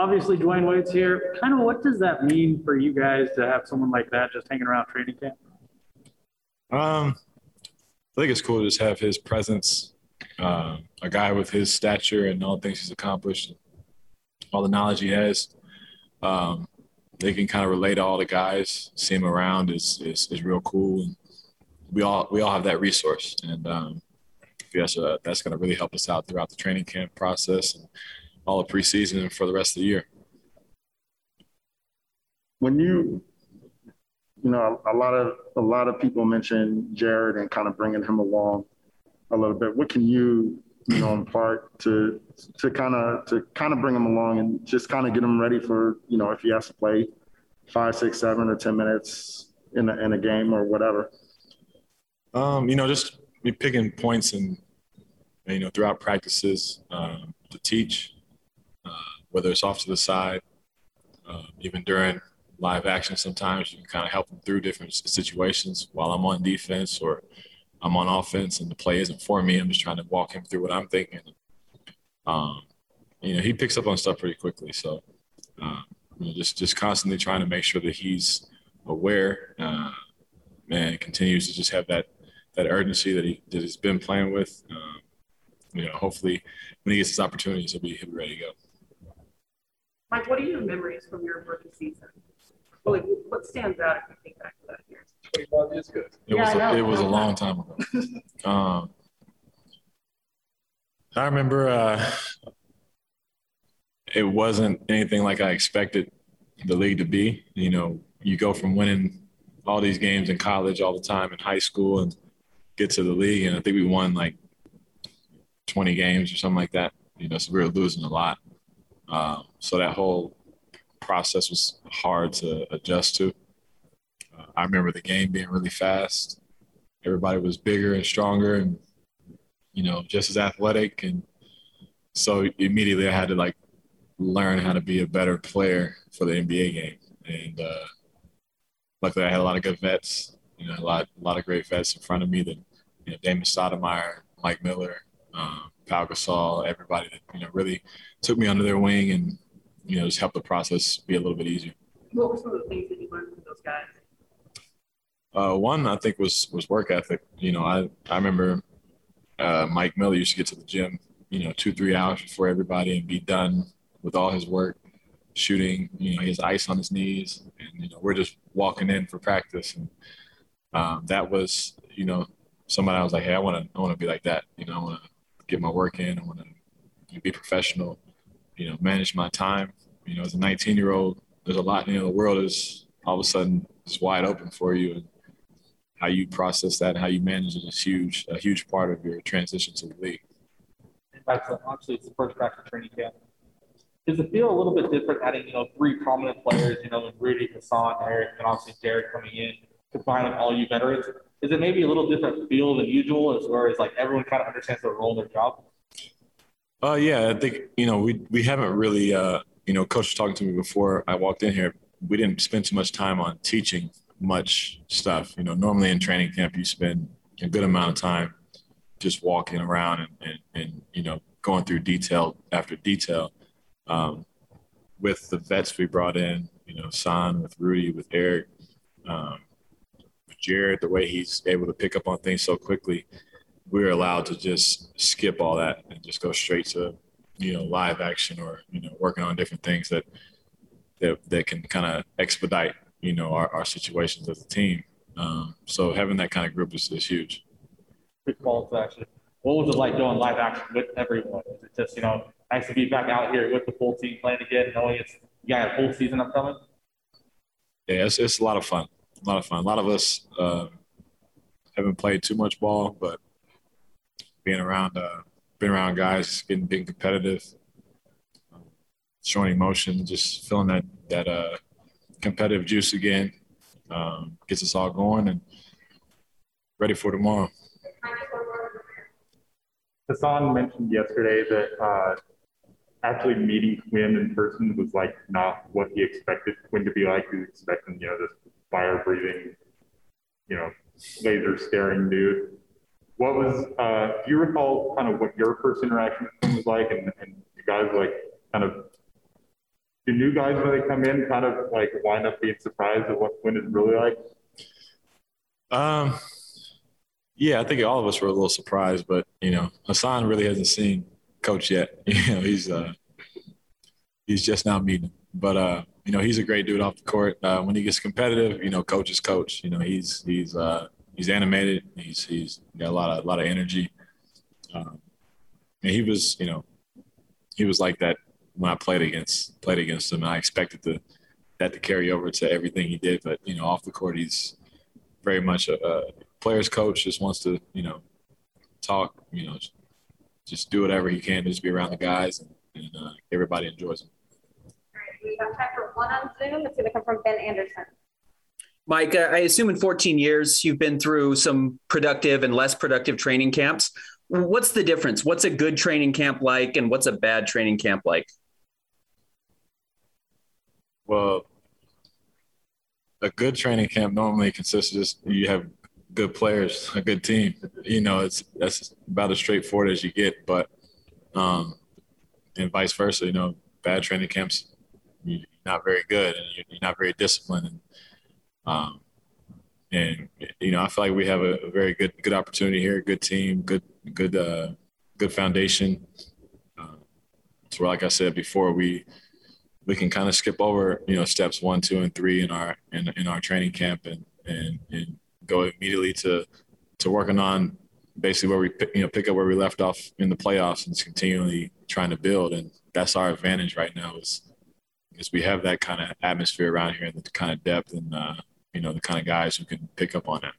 obviously Dwyane Wade's here. Kind of what does that mean for you guys to have someone like that just hanging around training camp? Um, I think it's cool to just have his presence, uh, a guy with his stature and all the things he's accomplished, all the knowledge he has. Um, they can kind of relate to all the guys. See him around is is, is real cool, and we all we all have that resource, and um, yes, uh, that's going to really help us out throughout the training camp process and all the preseason and for the rest of the year. When you, you know, a lot of a lot of people mention Jared and kind of bringing him along a little bit. What can you, you know, impart to to kind of to kind of bring him along and just kind of get him ready for, you know, if he has to play five, six, seven, or ten minutes in a, in a game or whatever. Um, you know, just be picking points and you know throughout practices um, to teach, whether it's off to the side, uh, even during live action. Sometimes you can kind of help them through different situations while I'm on defense or I'm on offense and the play isn't for me. I'm just trying to walk him through what I'm thinking. Um, you know, he picks up on stuff pretty quickly. So, uh, you know, just just constantly trying to make sure that he's aware uh, and continues to just have that that urgency that he that he's been playing with. Um, you know, hopefully when he gets his opportunities, he'll be he'll be ready to go. Mike, what are your memories from your rookie season? Well, like, what stands out if you think back to that year? 25 years ago. It Yeah, was I a, know. it was a long time ago. um, I remember uh, it wasn't anything like I expected the league to be. You know, you go from winning all these games in college all the time in high school and get to the league, and I think we won like 20 games or something like that. You know, so we were losing a lot. Um, so that whole process was hard to adjust to. Uh, I remember the game being really fast. Everybody was bigger and stronger and, you know, just as athletic. And so immediately I had to like learn how to be a better player for the NBA game. And uh, luckily I had a lot of good vets, you know, a lot, a lot of great vets in front of me that, you know, Damon Stoudemire, Mike Miller, Pau Gasol, everybody that, you know, really took me under their wing and, you know, just helped the process be a little bit easier. What were some of the things that you learned from those guys? Uh, one I think was was work ethic. You know, I I remember uh, Mike Miller used to get to the gym, you know, two three hours before everybody and be done with all his work, shooting. You know, he has ice on his knees, and you know we're just walking in for practice, and um, that was you know somebody I was like, hey, I want to I want to be like that. You know, I want to get my work in. I want to be professional. You know, manage my time. You know, as a 19 year old, there's a lot. You know, the world is all of a sudden just wide open for you, and how you process that and how you manage it is huge, a huge part of your transition to the league. Back obviously, it's the first back to training camp. Does it feel a little bit different adding, you know, three prominent players, you know, Rudy, Hassan, Eric, and obviously Derek coming in, combining all you veterans? Is it maybe a little different feel than usual as far as like everyone kind of understands their role in their job? Uh, yeah, I think you know we we haven't really, uh, you know, coach was talking to me before I walked in here. We didn't spend too much time on teaching much stuff. You know, normally in training camp you spend a good amount of time just walking around and, and, and you know going through detail after detail. Um, with the vets we brought in, you know, San with Rudy, with Eric, um, Jared, the way he's able to pick up on things so quickly, we're allowed to just skip all that and just go straight to, you know, live action or you know working on different things that that that can kind of expedite you know our, our situations as a team. Um, so having that kind of group is, is huge. Quick follow up actually. What was it like doing live action with everyone? Is it just, you know, nice to be back out here with the full team playing again, knowing it's you got a full season upcoming? Yeah, it's, it's a lot of fun. A lot of fun. A lot of us uh, haven't played too much ball, but being around, uh, around guys, getting being competitive, showing emotion, just feeling that that uh, competitive juice again, um, gets us all going and ready for tomorrow. Hassan mentioned yesterday that uh, actually meeting Quin in person was like not what he expected Quin to be like. He was expecting, you know, this fire breathing, you know, laser staring dude. What was, uh, do you recall kind of what your first interaction with him was like and, and you guys like kind of do new guys when they come in kind of like wind up being surprised at what Quin is really like? Um, yeah, I think all of us were a little surprised, but you know, Hassan really hasn't seen coach yet. You know, he's uh, he's just now meeting. But uh, you know, he's a great dude off the court. Uh, when he gets competitive, you know, coach is coach. You know, he's he's uh, he's animated. He's he's got a lot of a lot of energy. Um, and he was, you know, he was like that when I played against played against him. And I expected the that to carry over to everything he did. But you know, off the court, he's very much a, a player's coach. Just wants to, you know, talk. You know, just do whatever he can to just be around the guys, and, and uh, everybody enjoys him. All right, we have time for one on Zoom. It's going to come from Ben Anderson. Mike, I assume in 14 years you've been through some productive and less productive training camps. What's the difference? What's a good training camp like, and what's a bad training camp like? Well, a good training camp normally consists of just you have good players, a good team. You know, it's that's about as straightforward as you get. But um, and vice versa, you know, bad training camps, you're not very good and you're not very disciplined. And, um, and you know, I feel like we have a, a very good good opportunity here, good team, good good uh, good foundation. Uh, so, like I said before, we we can kind of skip over you know steps one, two, and three in our in, in our training camp and and and go immediately to to working on basically where we you know pick up where we left off in the playoffs and just continually trying to build and that's our advantage right now is is we have that kind of atmosphere around here and the kind of depth and uh, you know the kind of guys who can pick up on that.